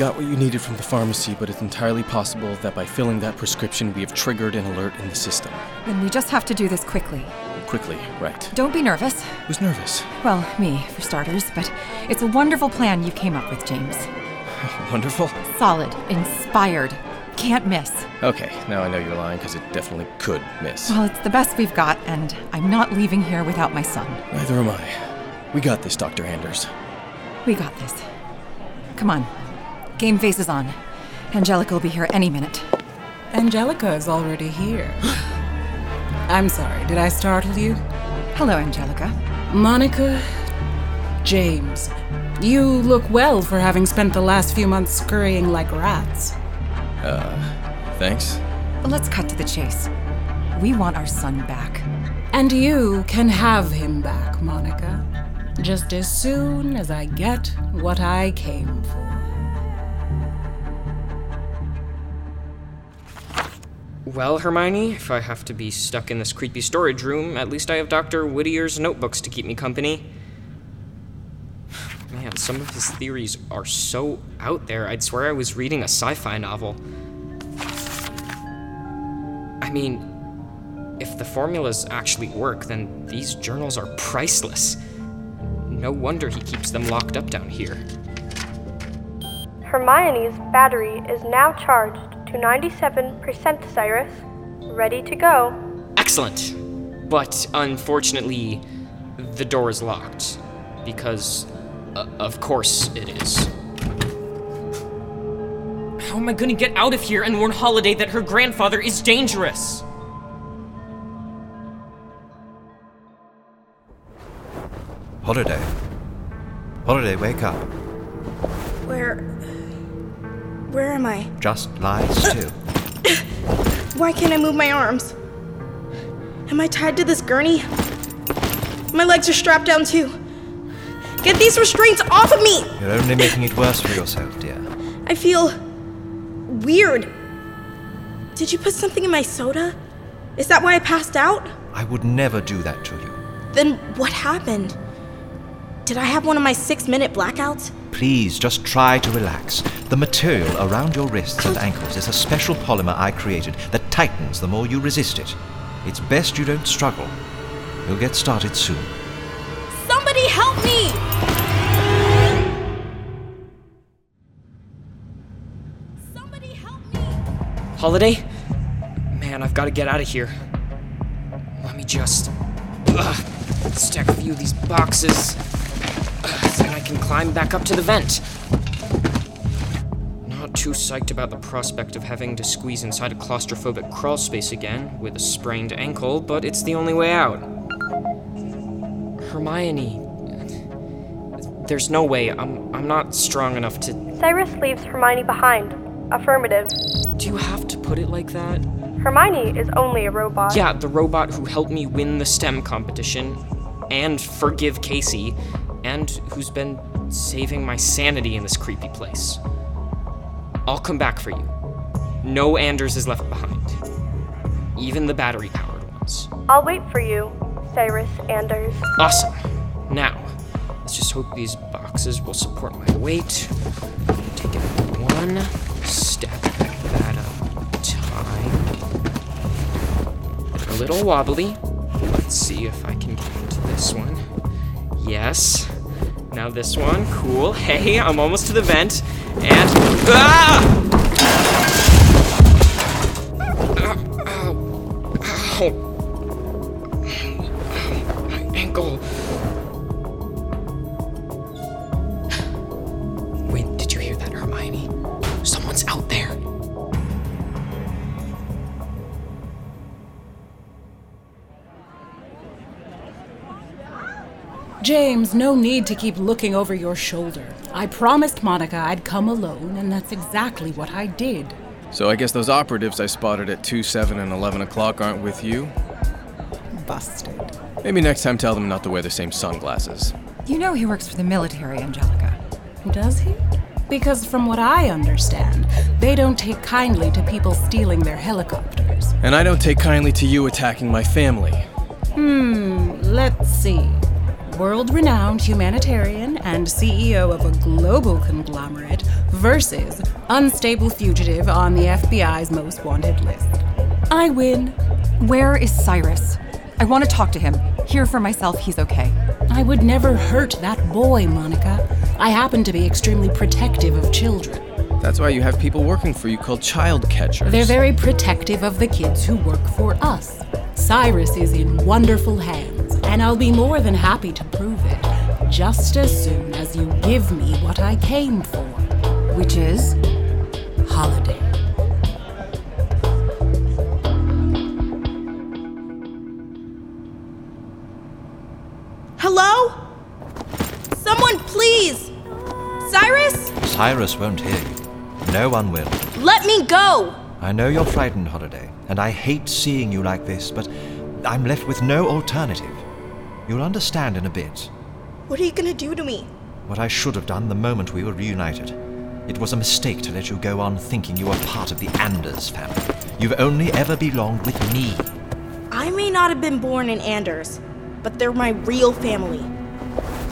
got what you needed from the pharmacy, but it's entirely possible that by filling that prescription, we have triggered an alert in the system. Then we just have to do this quickly. Quickly, right. Don't be nervous. Who's nervous? Well, me, for starters, but it's a wonderful plan you came up with, James. Wonderful. Solid, inspired, can't miss. Okay, now I know you're lying because it definitely could miss. Well, it's the best we've got, and I'm not leaving here without my son. Neither am I. We got this, Dr. Anders. We got this. Come on. Game face is on. Angelica will be here any minute. Angelica is already here. I'm sorry, did I startle you? Hello, Angelica. Monica, James, you look well for having spent the last few months scurrying like rats. Uh, thanks. Let's cut to the chase. We want our son back. And you can have him back, Monica. Just as soon as I get what I came for. Well, Hermione, if I have to be stuck in this creepy storage room, at least I have Dr. Whittier's notebooks to keep me company. Man, some of his theories are so out there, I'd swear I was reading a sci fi novel. I mean, if the formulas actually work, then these journals are priceless. No wonder he keeps them locked up down here. Hermione's battery is now charged to 97% Cyrus. Ready to go. Excellent! But unfortunately, the door is locked. Because, uh, of course, it is. How am I gonna get out of here and warn Holiday that her grandfather is dangerous? Holiday. Holiday, wake up. Where. Where am I? Just lie still. Why can't I move my arms? Am I tied to this gurney? My legs are strapped down too. Get these restraints off of me! You're only making it worse for yourself, dear. I feel. weird. Did you put something in my soda? Is that why I passed out? I would never do that to you. Then what happened? Did I have one of my six minute blackouts? Please, just try to relax. The material around your wrists and ankles is a special polymer I created that tightens the more you resist it. It's best you don't struggle. You'll get started soon. Somebody help me! Somebody help me! Holiday? Man, I've gotta get out of here. Let me just. Ugh, stack a few of these boxes. Then I can climb back up to the vent. Not too psyched about the prospect of having to squeeze inside a claustrophobic crawl space again with a sprained ankle, but it's the only way out. Hermione. There's no way. I'm I'm not strong enough to Cyrus leaves Hermione behind. Affirmative. Do you have to put it like that? Hermione is only a robot. Yeah, the robot who helped me win the STEM competition, and forgive Casey, and who's been saving my sanity in this creepy place. I'll come back for you. No Anders is left behind. Even the battery powered ones. I'll wait for you, Cyrus Anders. Awesome. Now, let's just hope these boxes will support my weight. Take it one step at a time. A little wobbly. Let's see if I can get into this one. Yes. Now this one. Cool. Hey, I'm almost to the vent. And. Ah! Ow. My ankle. James, no need to keep looking over your shoulder. I promised Monica I'd come alone, and that's exactly what I did. So I guess those operatives I spotted at 2, 7, and 11 o'clock aren't with you? Busted. Maybe next time tell them not to wear the same sunglasses. You know he works for the military, Angelica. Does he? Because from what I understand, they don't take kindly to people stealing their helicopters. And I don't take kindly to you attacking my family. Hmm, let's see. World renowned humanitarian and CEO of a global conglomerate versus unstable fugitive on the FBI's most wanted list. I win. Where is Cyrus? I want to talk to him. Hear for myself he's okay. I would never hurt that boy, Monica. I happen to be extremely protective of children. That's why you have people working for you called child catchers. They're very protective of the kids who work for us. Cyrus is in wonderful hands, and I'll be more than happy to prove it just as soon as you give me what I came for, Which is? Holiday. Hello? Someone, please! Cyrus? Cyrus won't hear you. No one will. Let me go! I know you're frightened, Holiday, and I hate seeing you like this, but I'm left with no alternative. You'll understand in a bit. What are you gonna do to me? What I should have done the moment we were reunited. It was a mistake to let you go on thinking you were part of the Anders family. You've only ever belonged with me. I may not have been born in Anders, but they're my real family.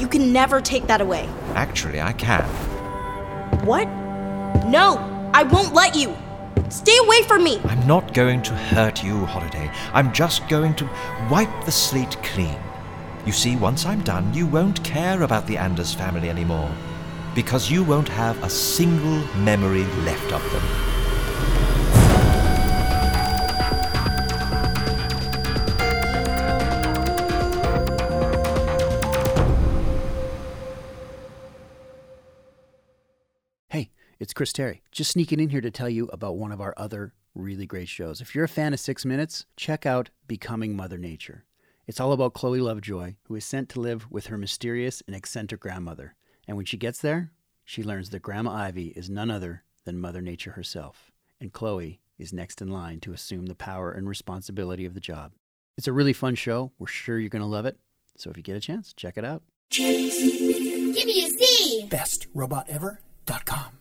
You can never take that away. Actually, I can. What? No, I won't let you. Stay away from me. I'm not going to hurt you, Holiday. I'm just going to wipe the slate clean. You see, once I'm done, you won't care about the Anders family anymore. Because you won't have a single memory left of them. Hey, it's Chris Tarry. Just sneaking in here to tell you about one of our other really great shows. If you're a fan of Six Minutes, check out Becoming Mother Nature. It's all about Chloe Lovejoy, who is sent to live with her mysterious and eccentric grandmother. And when she gets there, she learns that Grandma Ivy is none other than Mother Nature herself. And Chloe is next in line to assume the power and responsibility of the job. It's a really fun show. We're sure you're going to love it. So if you get a chance, check it out. Give me a Z! BestRobotEver.com.